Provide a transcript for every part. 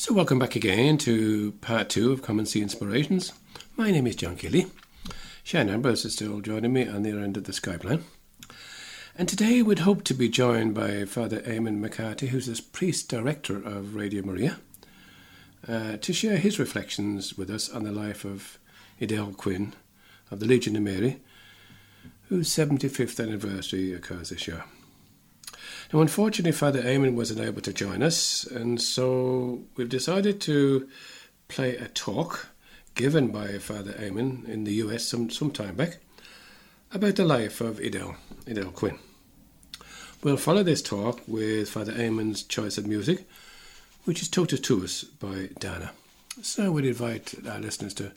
So, welcome back again to part two of Come and See Inspirations. My name is John Kelly. Shane Ambrose is still joining me on the other end of the Skype line. And today we'd hope to be joined by Father Eamon McCarthy, who's the priest director of Radio Maria, uh, to share his reflections with us on the life of Edel Quinn of the Legion of Mary, whose 75th anniversary occurs this year. Now, unfortunately, Father Eamon wasn't able to join us, and so we've decided to play a talk given by Father Eamon in the US some, some time back about the life of Edel, Edel Quinn. We'll follow this talk with Father Eamon's choice of music, which is Totus Tuus by Dana. So I would invite our listeners to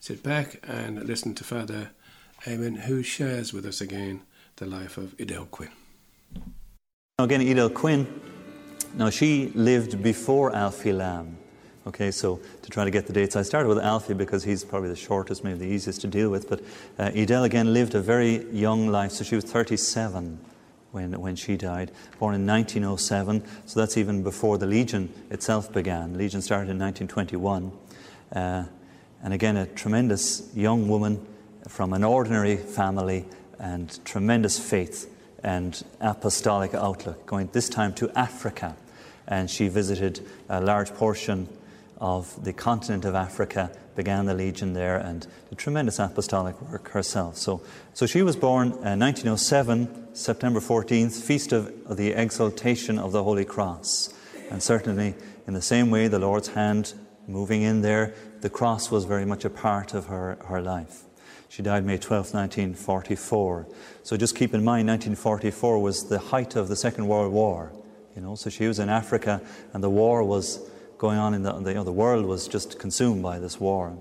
sit back and listen to Father Eamon, who shares with us again the life of Edel Quinn. Now again, Edel Quinn, now she lived before Alfie Lambe. Okay, so to try to get the dates, I started with Alfie because he's probably the shortest, maybe the easiest to deal with. But uh, Edel again lived a very young life, so she was 37 when, when she died, born in 1907, so that's even before the Legion itself began. The Legion started in 1921. Uh, and again, a tremendous young woman from an ordinary family and tremendous faith and apostolic outlook, going this time to Africa. And she visited a large portion of the continent of Africa, began the Legion there, and did tremendous apostolic work herself. So, so she was born in uh, 1907, September 14th, Feast of, of the Exaltation of the Holy Cross. And certainly, in the same way, the Lord's hand moving in there, the cross was very much a part of her, her life. She died May 12, 1944. So just keep in mind, 1944 was the height of the Second World War. You know, so she was in Africa, and the war was going on in the, you know, the world was just consumed by this war.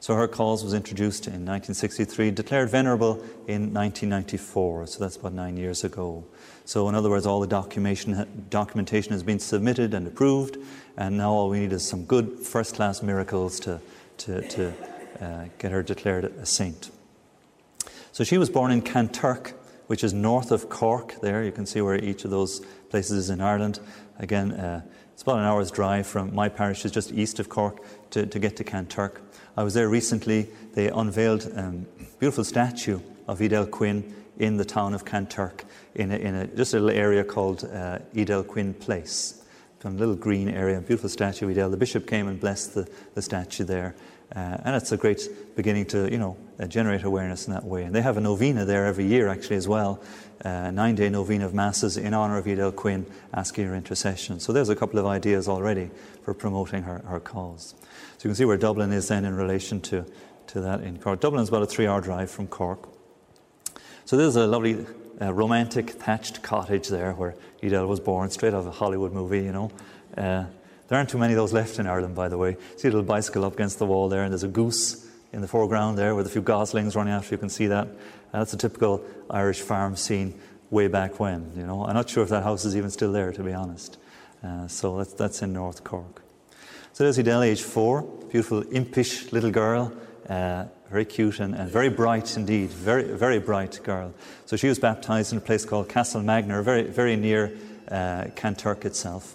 So her cause was introduced in 1963, declared venerable in 1994. So that's about nine years ago. So in other words, all the documentation, documentation has been submitted and approved, and now all we need is some good first-class miracles to, to, to uh, get her declared a saint. So she was born in Kanturk, which is north of Cork. There, you can see where each of those places is in Ireland. Again, uh, it's about an hour's drive from my parish, which is just east of Cork, to, to get to Kanturk. I was there recently. They unveiled a um, beautiful statue of Edel Quinn in the town of Kanturk, in, a, in a, just a little area called uh, Edel Quinn Place. A little green area, beautiful statue of Edel. The bishop came and blessed the, the statue there. Uh, and it's a great beginning to, you know, uh, generate awareness in that way. And they have a novena there every year, actually, as well. Uh, nine day novena of masses in honour of Edel Quinn, asking her intercession. So there's a couple of ideas already for promoting her, her cause. So you can see where Dublin is then in relation to, to that in Cork. Dublin is about a three hour drive from Cork. So there's a lovely uh, romantic thatched cottage there where Edel was born, straight out of a Hollywood movie, you know. There aren't too many of those left in Ireland, by the way. See a little bicycle up against the wall there, and there's a goose in the foreground there with a few goslings running after. You can see that. Uh, that's a typical Irish farm scene way back when. You know, I'm not sure if that house is even still there, to be honest. Uh, so that's, that's in North Cork. So there's Edel, age four, beautiful impish little girl, uh, very cute and, and, very bright indeed, very very bright girl. So she was baptized in a place called Castlemagner, very very near uh, Kanturk itself.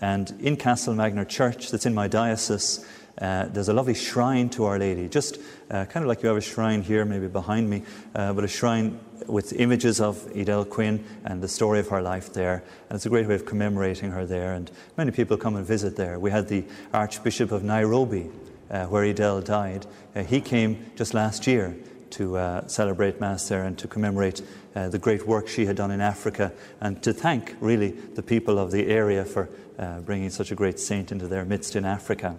And in Castlemagner Church, that's in my diocese, uh, there's a lovely shrine to Our Lady, just uh, kind of like you have a shrine here, maybe behind me, uh, but a shrine with images of Edel Quinn and the story of her life there. And it's a great way of commemorating her there. And many people come and visit there. We had the Archbishop of Nairobi, uh, where Edel died. Uh, he came just last year to uh, celebrate Mass there and to commemorate uh, the great work she had done in Africa and to thank, really, the people of the area for uh, bringing such a great saint into their midst in Africa.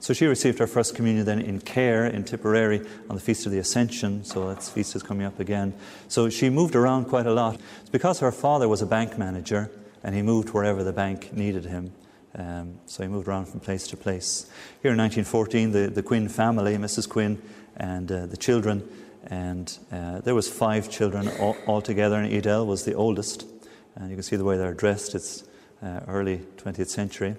So she received her first communion then in Cahir in Tipperary on the Feast of the Ascension. So that feast is coming up again. So she moved around quite a lot. Because her father was a bank manager and he moved wherever the bank needed him. Um, so he moved around from place to place. Here in 1914, the, the Quinn family, Mrs. Quinn, and uh, the children, and uh, there was five children all, altogether, and Edel was the oldest. And you can see the way they're dressed. It's uh, early 20th century.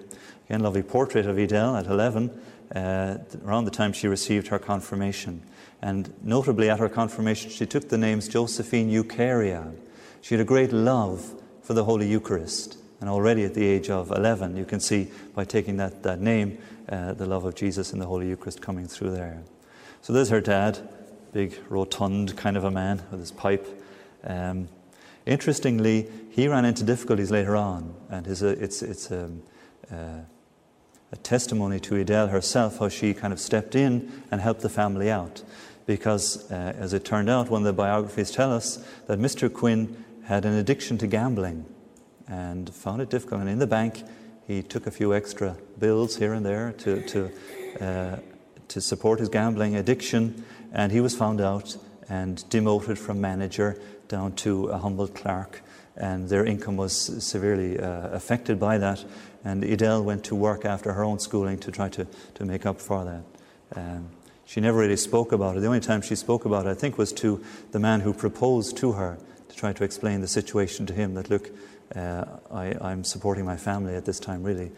Again, lovely portrait of Edel at 11, uh, around the time she received her confirmation. And notably, at her confirmation, she took the names Josephine Eucharia. She had a great love for the Holy Eucharist. And already at the age of 11, you can see by taking that, that name, uh, the love of Jesus and the Holy Eucharist coming through there. So there's her dad, big, rotund kind of a man with his pipe. Um, interestingly, he ran into difficulties later on, and his, uh, it's, it's um, uh, a testimony to Edel herself how she kind of stepped in and helped the family out. Because, uh, as it turned out, one of the biographies tell us that Mr. Quinn had an addiction to gambling and found it difficult. And in the bank, he took a few extra bills here and there to, to, uh, to support his gambling addiction, and he was found out and demoted from manager down to a humble clerk. And their income was severely uh, affected by that. And Edel went to work after her own schooling to try to, to make up for that. Um, she never really spoke about it. The only time she spoke about it, I think, was to the man who proposed to her to try to explain the situation to him that, look, uh, I, am supporting my family at this time, really.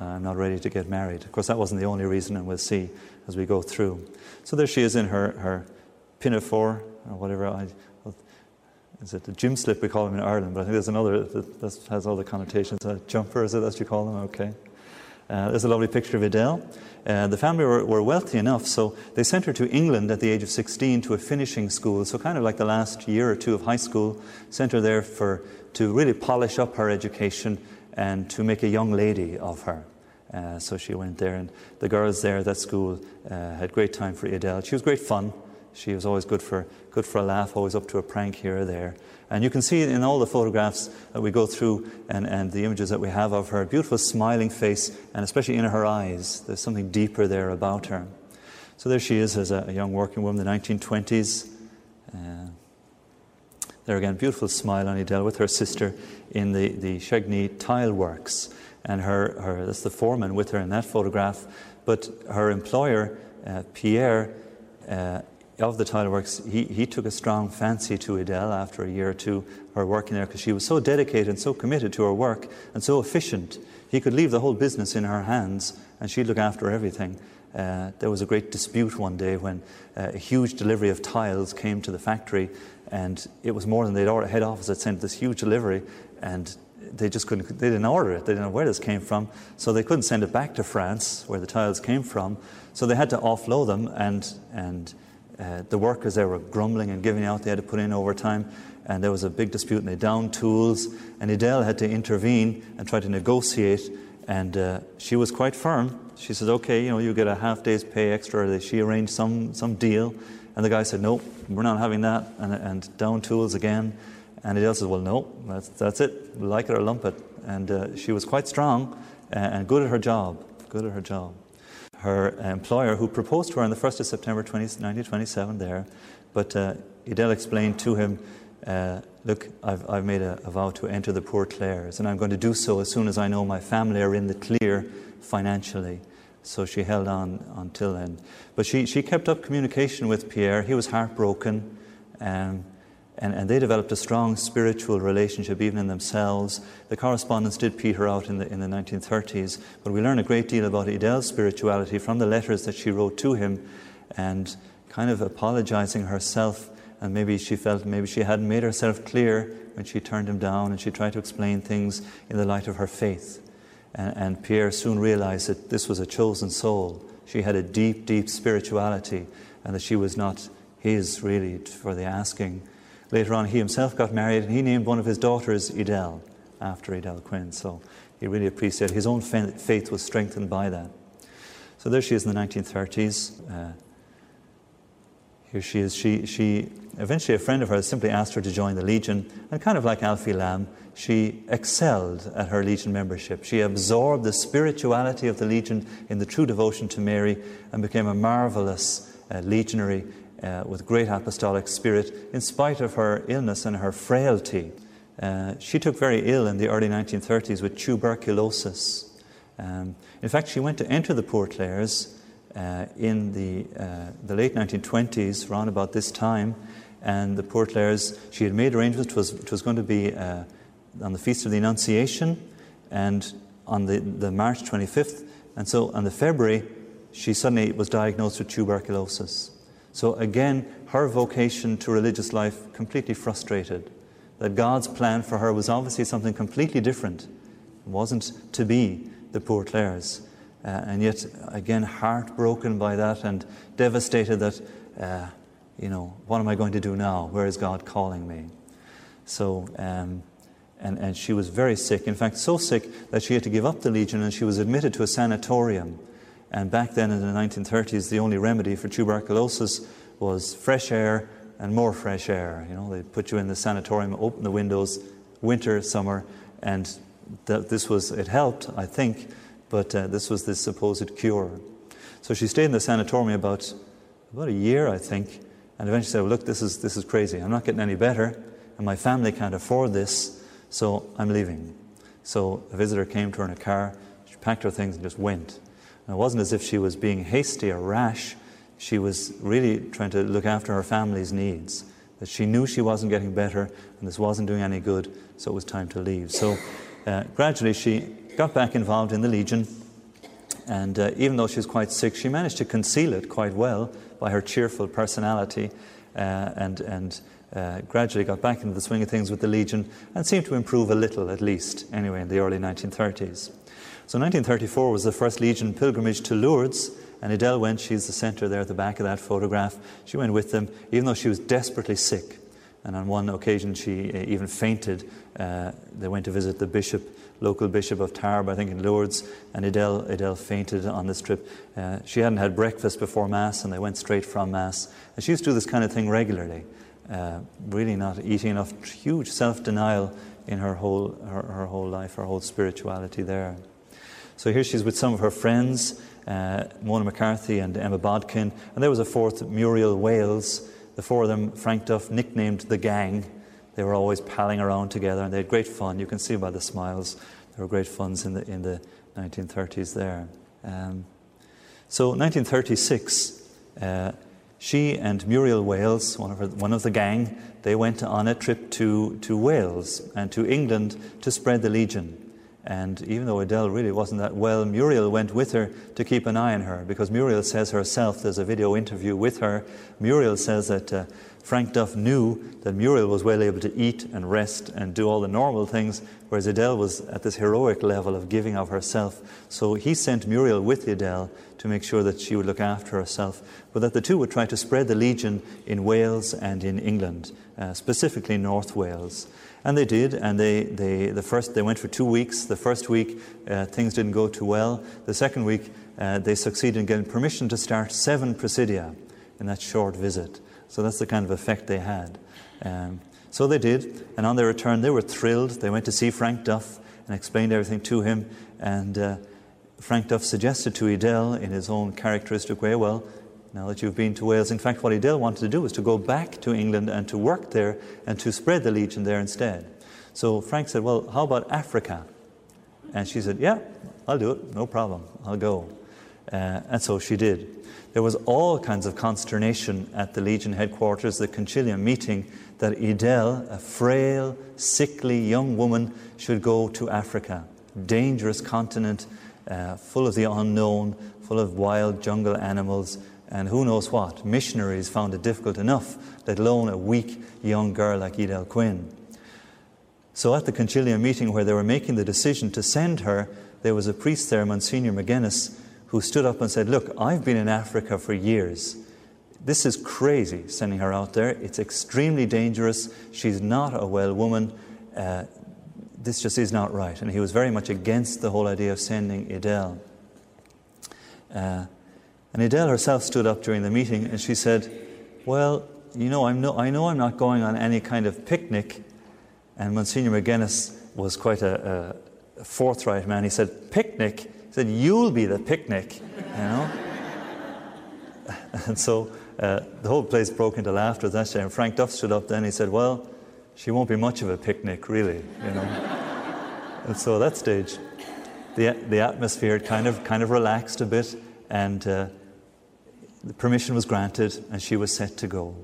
I'm not ready to get married. Of course, that wasn't the only reason, and we'll see as we go through. So there she is in her, her pinafore, or whatever. I, is it the gym slip we call them in Ireland? But I think there's another that, has all the connotations. A jumper, is it as you call them? Okay. Uh, there's a lovely picture of Edel. Uh, the family were, were, wealthy enough, so they sent her to England at the age of 16 to a finishing school. So, kind of like the last year or two of high school, sent her there for, to really polish up her education and to make a young lady of her. Uh, so she went there, and the girls there at that school uh, had great time for Edel. She was great fun. She was always good for, good for a laugh, always up to a prank here or there. And you can see in all the photographs that we go through and, and the images that we have of her, beautiful smiling face, and especially in her eyes. There's something deeper there about her. So there she is as a, a young working woman the 1920s. Uh, there again, beautiful smile on Edel with her sister in the, the Chagny tile works. And her, her, that's the foreman with her in that photograph. But her employer, uh, Pierre, uh, of the tile works, he, he took a strong fancy to Edel after a year or two her working there because she was so dedicated and so committed to her work and so efficient. He could leave the whole business in her hands and she'd look after everything. Uh, there was a great dispute one day when uh, a huge delivery of tiles came to the factory, and it was more than they'd ordered. Head office had sent this huge delivery, and they just couldn't. They didn't order it. They didn't know where this came from, so they couldn't send it back to France, where the tiles came from. So they had to offload them, and and uh, the workers there were grumbling and giving out. They had to put in overtime, and there was a big dispute, and they downed tools. And Edel had to intervene and try to negotiate, and uh, she was quite firm she said, okay, you know, you get a half day's pay extra. She arranged some, some deal. And the guy said, no, we're not having that. And, and down tools again. And Edel said, well, no, that's, that's it. Like it or lump it. And uh, she was quite strong and good at her job. Good at her job. Her employer, who proposed to her on the 1st of September 20, 1927 there, but uh, Edel explained to him, uh, look, I've, I've made a, a, vow to enter the Poor Clares, and I'm going to do so as soon as I know my family are in the clear financially. So she held on until then. But she, she kept up communication with Pierre. He was heartbroken. Um, and, and they developed a strong spiritual relationship even in themselves. The correspondence did peter out in the, in the 1930s, but we learn a great deal about Edel's spirituality from the letters that she wrote to him and kind of apologizing herself. And maybe she felt maybe she hadn't made herself clear when she turned him down and she tried to explain things in the light of her faith. And, and Pierre soon realized that this was a chosen soul. She had a deep, deep spirituality, and that she was not his really for the asking. Later on, he himself got married, and he named one of his daughters Edel after Edel Quinn. So he really appreciated his own faith was strengthened by that. So there she is in the 1930s. Uh, here she is. She, she eventually a friend of hers simply asked her to join the Legion, and kind of like Alfie Lambe, she excelled at her Legion membership. She absorbed the spirituality of the Legion in the true devotion to Mary and became a marvelous uh, legionary uh, with great apostolic spirit in spite of her illness and her frailty. Uh, she took very ill in the early 1930s with tuberculosis. Um, in fact, she went to enter the Poor Clares uh, in the, uh, the late 1920s, around about this time, and the Poor Clares, she had made arrangements. It was, it was going to be uh, on the Feast of the Annunciation and on the, the March 25th. And so on the February, she suddenly was diagnosed with tuberculosis. So again, her vocation to religious life completely frustrated. That God's plan for her was obviously something completely different wasn't to be the poor Clares. Uh, and yet, again, heartbroken by that and devastated that, uh, you know, what am I going to do now? Where is God calling me? So, um, and, and she was very sick. In fact, so sick that she had to give up the Legion and she was admitted to a sanatorium. And back then in the 1930s, the only remedy for tuberculosis was fresh air and more fresh air. You know, they put you in the sanatorium, open the windows, winter, summer, and that this was, it helped, I think, but uh, this was the supposed cure. So she stayed in the sanatorium about, about a year, I think, and eventually said, well, Look, this is, this is crazy. I'm not getting any better, and my family can't afford this, so I'm leaving. So a visitor came to her in a car, she packed her things and just went. And it wasn't as if she was being hasty or rash, she was really trying to look after her family's needs. That she knew she wasn't getting better and this wasn't doing any good, so it was time to leave. So uh, gradually she got back involved in the Legion, and uh, even though she was quite sick, she managed to conceal it quite well by her cheerful personality uh, and, and uh, gradually got back into the swing of things with the Legion and seemed to improve a little, at least, anyway, in the early 1930s. So 1934 was the first Legion pilgrimage to Lourdes, and Edel went. She's the centre there at the back of that photograph. She went with them, even though she was desperately sick. And on one occasion, she uh, even fainted. Uh, they went to visit the bishop, local bishop of Tarbes, I think in Lourdes, and Edel, Edel fainted on this trip. Uh, she hadn't had breakfast before Mass, and they went straight from Mass. And she used to do this kind of thing regularly, uh, really not eating enough, huge self denial in her whole, her, her whole life, her whole spirituality there. So here she's with some of her friends, uh, Mona McCarthy and Emma Bodkin, and there was a fourth, Muriel Wales. The four of them, Frank Duff nicknamed the gang. They were always palling around together, and they had great fun. You can see by the smiles, there were great funs in the in the 1930s there. Um, so 1936. Uh, she and Muriel Wales, one of, her, one of the gang, they went on a trip to, to Wales and to England to spread the Legion. And even though Edel really wasn't that well, Muriel went with her to keep an eye on her because Muriel says herself, there's a video interview with her. Muriel says that uh, Frank Duff knew that Muriel was well able to eat and rest and do all the normal things, whereas Edel was at this heroic level of giving of herself. So he sent Muriel with Edel to make sure that she would look after herself, but that the two would try to spread the Legion in Wales and in England, uh, specifically North Wales. And they did, and they, they, the first, they went for two weeks. The first week, uh, things didn't go too well. The second week, uh, they succeeded in getting permission to start seven Presidia in that short visit. So that's the kind of effect they had. Um, so they did, and on their return, they were thrilled. They went to see Frank Duff and explained everything to him. And uh, Frank Duff suggested to Edel, in his own characteristic way, well, now that you've been to Wales. In fact, what Edel wanted to do was to go back to England and to work there and to spread the Legion there instead. So Frank said, Well, how about Africa? And she said, Yeah, I'll do it, no problem, I'll go. Uh, and so she did. There was all kinds of consternation at the Legion headquarters, the Concilium meeting, that Edel, a frail, sickly young woman, should go to Africa. Dangerous continent, uh, full of the unknown, full of wild jungle animals, and who knows what. Missionaries found it difficult enough, let alone a weak young girl like Edel Quinn. So at the concilium meeting where they were making the decision to send her, there was a priest there, Monsignor McGuinness, who stood up and said, Look, I've been in Africa for years. This is crazy sending her out there. It's extremely dangerous. She's not a well woman. Uh, this just is not right. And he was very much against the whole idea of sending Edel. Uh, and Edel herself stood up during the meeting and she said, Well, you know, I'm no, I know I'm not going on any kind of picnic. And Monsignor McGuinness was quite a, a forthright man. He said, Picnic? He said, You'll be the picnic, you know? and so uh, the whole place broke into laughter that day. And Frank Duff stood up then. He said, Well, she won't be much of a picnic, really, you know? and so at that stage, the, the atmosphere kind of, kind of relaxed a bit. And uh, the permission was granted and she was set to go.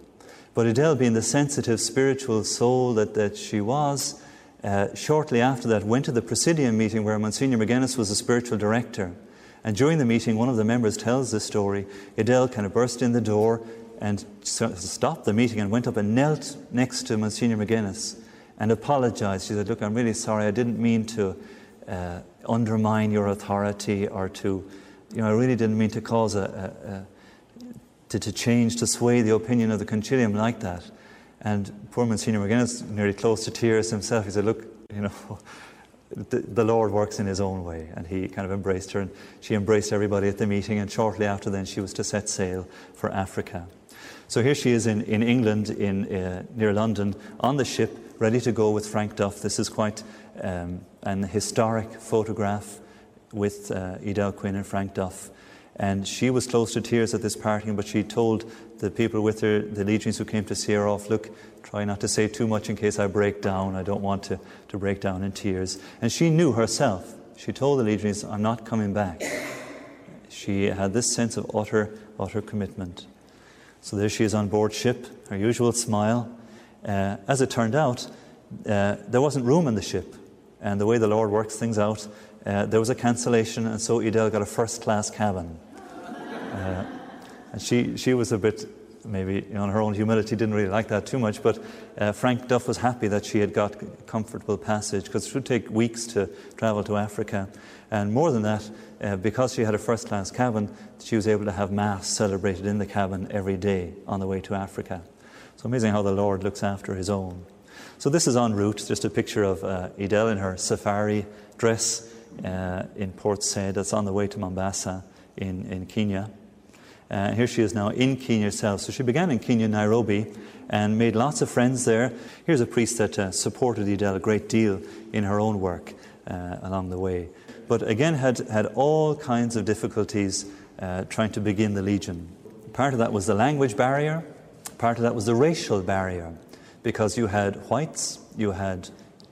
But Edel, being the sensitive spiritual soul that, that she was, uh, shortly after that went to the Presidium meeting where Monsignor McGuinness was the spiritual director. And during the meeting, one of the members tells this story. Edel kind of burst in the door and stopped the meeting and went up and knelt next to Monsignor McGuinness and apologized. She said, Look, I'm really sorry. I didn't mean to uh, undermine your authority or to, you know, I really didn't mean to cause a, a, a to, to change, to sway the opinion of the concilium like that. And poor Monsignor McGuinness, nearly close to tears himself, he said, Look, you know, the, the, Lord works in his own way. And he kind of embraced her, and she embraced everybody at the meeting. And shortly after then, she was to set sail for Africa. So here she is in, in England, in, uh, near London, on the ship, ready to go with Frank Duff. This is quite um, an historic photograph with uh, Edel Quinn and Frank Duff. And she was close to tears at this parting, but she told the people with her, the legions who came to see her off, look, try not to say too much in case I break down. I don't want to, to break down in tears. And she knew herself. She told the legions, I'm not coming back. She had this sense of utter, utter commitment. So there she is on board ship, her usual smile. Uh, as it turned out, uh, there wasn't room in the ship. And the way the Lord works things out, uh, there was a cancellation, and so Edel got a first class cabin. Uh, and she, she was a bit, maybe on her own humility didn't really like that too much, but uh, Frank Duff was happy that she had got comfortable passage because it would take weeks to travel to Africa. And more than that, uh, because she had a first class cabin, she was able to have Mass celebrated in the cabin every day on the way to Africa. So amazing how the Lord looks after his own. So this is en route, just a picture of uh, Edel in her safari dress uh, in Port Said. That's on the way to Mombasa in, in Kenya. Uh, here she is now in Kenya herself. So she began in Kenya, Nairobi, and made lots of friends there. Here's a priest that uh, supported Edel a great deal in her own work uh, along the way. But again, had, had all kinds of difficulties uh, trying to begin the Legion. Part of that was the language barrier, part of that was the racial barrier, because you had whites, you had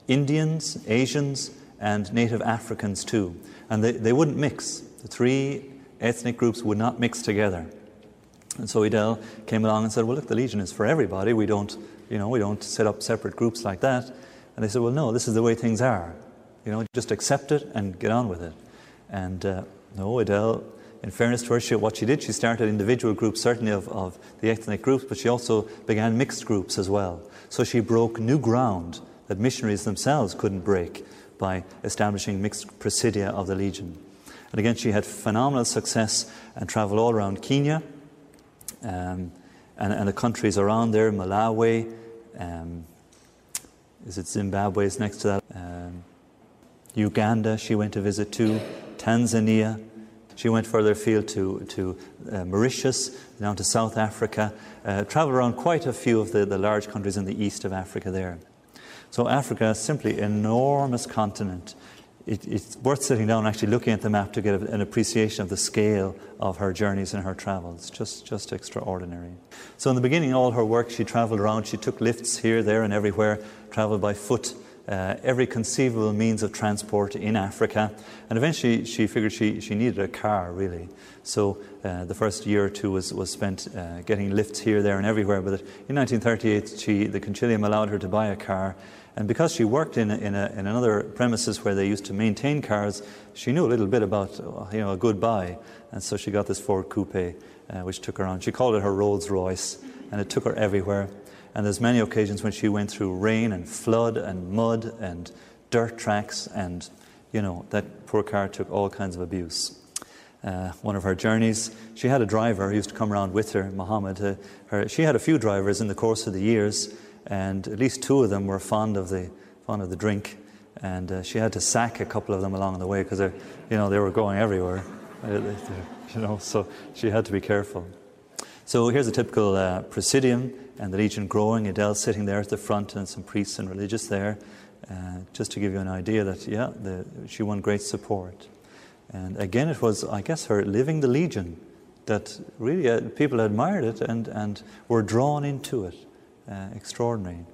Indians, Asians, and native Africans too. And they, they wouldn't mix. The three ethnic groups would not mix together. And so Edel came along and said, Well, look, the Legion is for everybody. We don't, you know, we don't set up separate groups like that. And they said, Well, no, this is the way things are. You know, just accept it and get on with it. And uh, no, Edel, in fairness to her, she, what she did, she started individual groups, certainly of, of the ethnic groups, but she also began mixed groups as well. So she broke new ground that missionaries themselves couldn't break by establishing mixed presidia of the Legion. And again, she had phenomenal success and traveled all around Kenya um, and, and, the countries around there, Malawi, um, is it Zimbabwe is next to that, um, Uganda she went to visit too, Tanzania. She went further afield to, to uh, Mauritius, down to South Africa, uh, traveled around quite a few of the, the large countries in the east of Africa there. So Africa is simply an enormous continent it, it's worth sitting down and actually looking at the map to get an appreciation of the scale of her journeys and her travels. Just, just extraordinary. So, in the beginning, all her work, she traveled around. She took lifts here, there, and everywhere, traveled by foot. Uh, every conceivable means of transport in Africa. And eventually she figured she, she needed a car, really. So uh, the first year or two was, was spent uh, getting lifts here, there, and everywhere. But in 1938, she, the Concilium allowed her to buy a car. And because she worked in, a, in, a, in, another premises where they used to maintain cars, she knew a little bit about you know, a good buy. And so she got this Ford Coupe, uh, which took her on. She called it her Rolls Royce, and it took her everywhere. And there's many occasions when she went through rain and flood and mud and dirt tracks, and you know that poor car took all kinds of abuse. Uh, one of her journeys, she had a driver who used to come around with her, Mohammed. Uh, her, she had a few drivers in the course of the years, and at least two of them were fond of the fond of the drink, and uh, she had to sack a couple of them along the way because you know they were going everywhere, you know. So she had to be careful. So here's a typical uh, presidium and the Legion growing. Edel sitting there at the front, and some priests and religious there, uh, just to give you an idea that yeah, the, she won great support. And again, it was I guess her living the Legion that really uh, people admired it and and were drawn into it uh, extraordinary.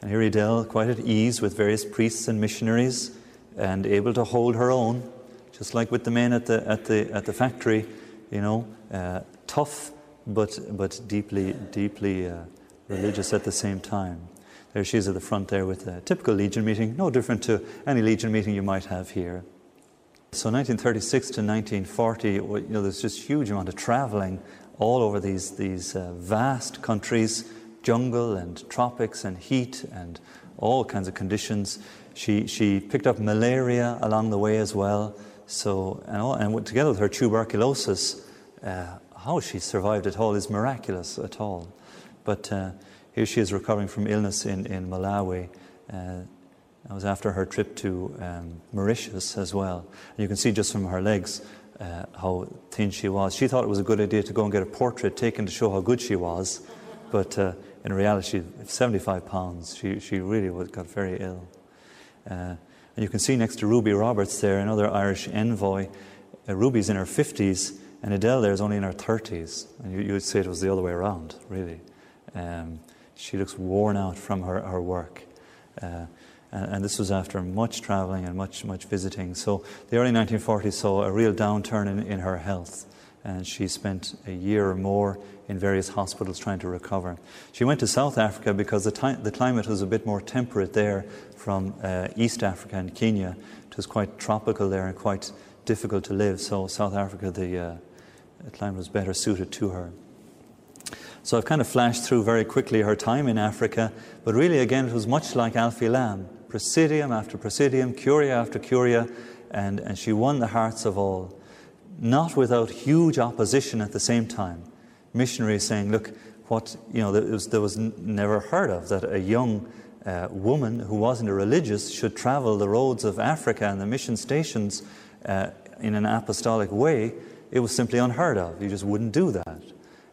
And here Edel, quite at ease with various priests and missionaries, and able to hold her own, just like with the men at the, at the, at the factory, you know, uh, tough but, but deeply, deeply uh, religious at the same time. There she is at the front there with a typical Legion meeting, no different to any Legion meeting you might have here. So 1936 to 1940, you know, there's just huge amount of traveling all over these, these uh, vast countries jungle and tropics and heat and all kinds of conditions. she, she picked up malaria along the way as well. So, and, all, and together with her tuberculosis, uh, how she survived at all is miraculous at all. But uh, here she is recovering from illness in, in Malawi. Uh, that was after her trip to um, Mauritius as well. And you can see just from her legs uh, how thin she was. She thought it was a good idea to go and get a portrait taken to show how good she was. But uh, in reality, 75 pounds. She, she really was, got very ill. Uh, and you can see next to Ruby Roberts there, another Irish envoy. Uh, Ruby's in her 50s, and Edel there is only in her 30s. And you, you would say it was the other way around, really. Um, she looks worn out from her, her work. Uh, and, and, this was after much traveling and much, much visiting. So the early 1940s saw a real downturn in, in her health. And she spent a year or more in various hospitals trying to recover. She went to South Africa because the, time, the climate was a bit more temperate there from uh, East Africa and Kenya. It was quite tropical there and quite difficult to live, so South Africa, the, uh, the climate was better suited to her. So I've kind of flashed through very quickly her time in Africa, but really, again, it was much like Alfie Lambe presidium after presidium, curia after curia, and, and she won the hearts of all, not without huge opposition at the same time missionaries saying, look, what, you know, there was, there was never heard of that a young uh, woman who wasn't a religious should travel the roads of Africa and the mission stations uh, in an apostolic way. It was simply unheard of. You just wouldn't do that.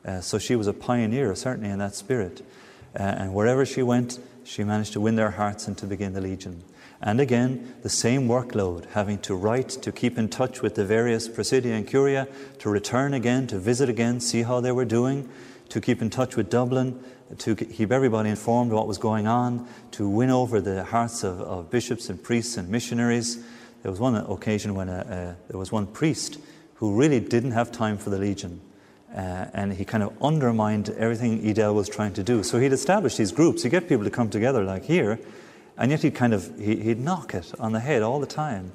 Uh, so she was a pioneer, certainly, in that spirit. Uh, and wherever she went, she managed to win their hearts and to begin the Legion. And again, the same workload, having to write, to keep in touch with the various presidia and curia, to return again, to visit again, see how they were doing, to keep in touch with Dublin, to keep everybody informed what was going on, to win over the hearts of, of bishops and priests and missionaries. There was one occasion when a, a, there was one priest who really didn't have time for the Legion. Uh, and he kind of undermined everything Edel was trying to do. So he'd establish these groups. He'd get people to come together, like here, and yet he'd kind of, he, would knock it on the head all the time.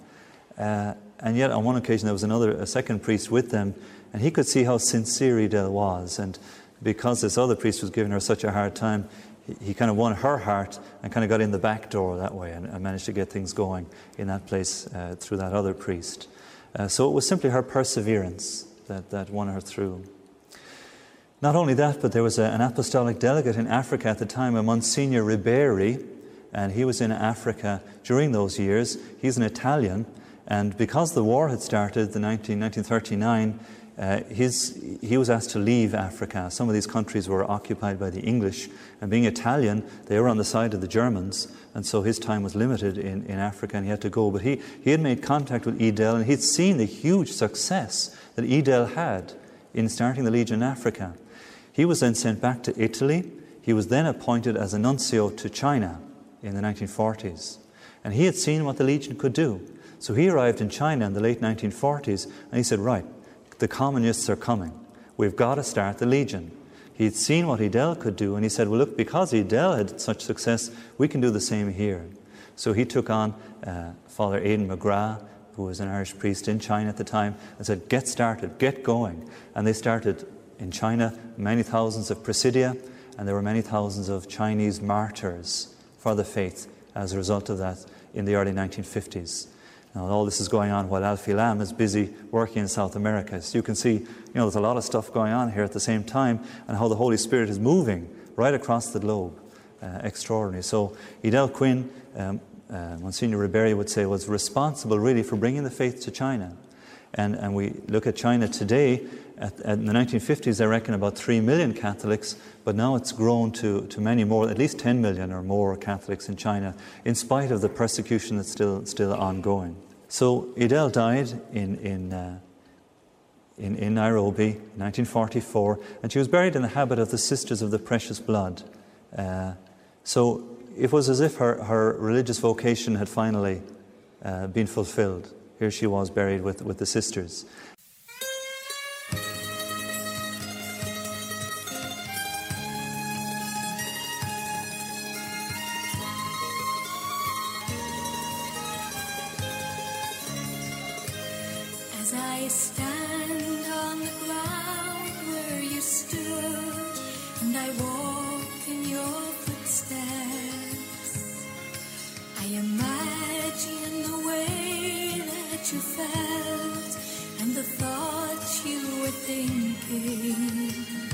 Uh, and yet on one occasion there was another, a second priest with them, and he could see how sincere Edel was. And because this other priest was giving her such a hard time, he, kind of won her heart and kind of got in the back door that way and, and managed to get things going in that place uh, through that other priest. Uh, so it was simply her perseverance that, that won her through. Not only that, but there was a, an apostolic delegate in Africa at the time, a Monsignor Riberi, and he was in Africa during those years. He's an Italian, and because the war had started, the 19, 1939, uh, his, he was asked to leave Africa. Some of these countries were occupied by the English, and being Italian, they were on the side of the Germans, and so his time was limited in, in Africa, and he had to go. But he, he had made contact with Edel, and he'd seen the huge success that Edel had in starting the Legion in Africa. He was then sent back to Italy. He was then appointed as a nuncio to China in the 1940s. And he had seen what the Legion could do. So he arrived in China in the late 1940s and he said, Right, the communists are coming. We've got to start the Legion. He had seen what Edel could do and he said, Well, look, because Edel had such success, we can do the same here. So he took on uh, Father Aidan McGrath, who was an Irish priest in China at the time, and said, Get started, get going. And they started in China many thousands of presidia, and there were many thousands of Chinese martyrs for the faith as a result of that in the early 1950s. Now, all this is going on while Alfie Lambe is busy working in South America. So you can see, you know, there's a lot of stuff going on here at the same time and how the Holy Spirit is moving right across the globe. Uh, extraordinary. So Edel Quinn, um, uh, Monsignor Riberi would say, was responsible really for bringing the faith to China. And, and we look at China today, at, at in the 1950s, I reckon about 3 million Catholics, but now it's grown to, to many more, at least 10 million or more Catholics in China, in spite of the persecution that's still, still ongoing. So Edel died in, in, uh, in, in Nairobi in 1944, and she was buried in the habit of the Sisters of the Precious Blood. Uh, so it was as if her, her religious vocation had finally uh, been fulfilled. Here she was buried with, with the sisters. thinking.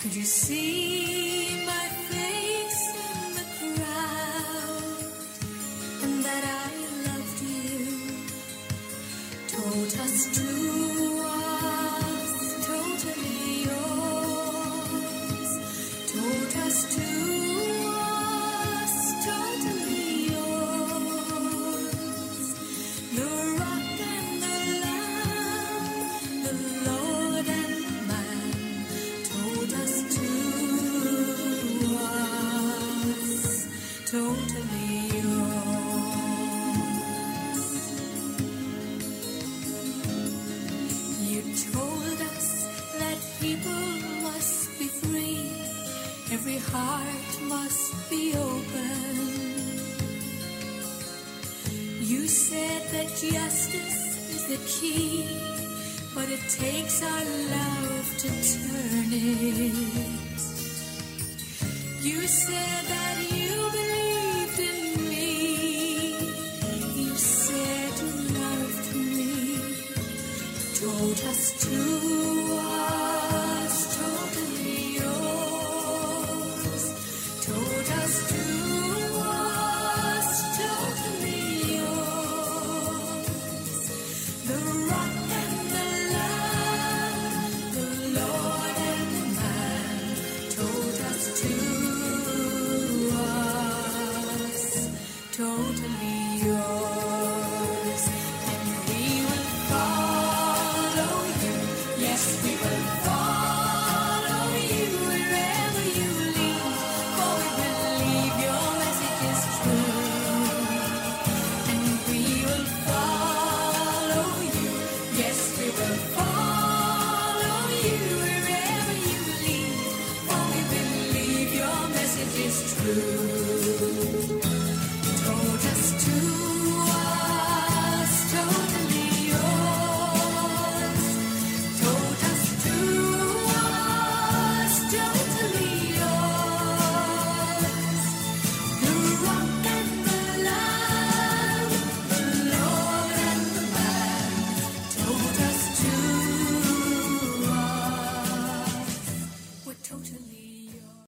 Could you see? heart must be open. You said that justice is the key, but it takes our love to turn it. You said that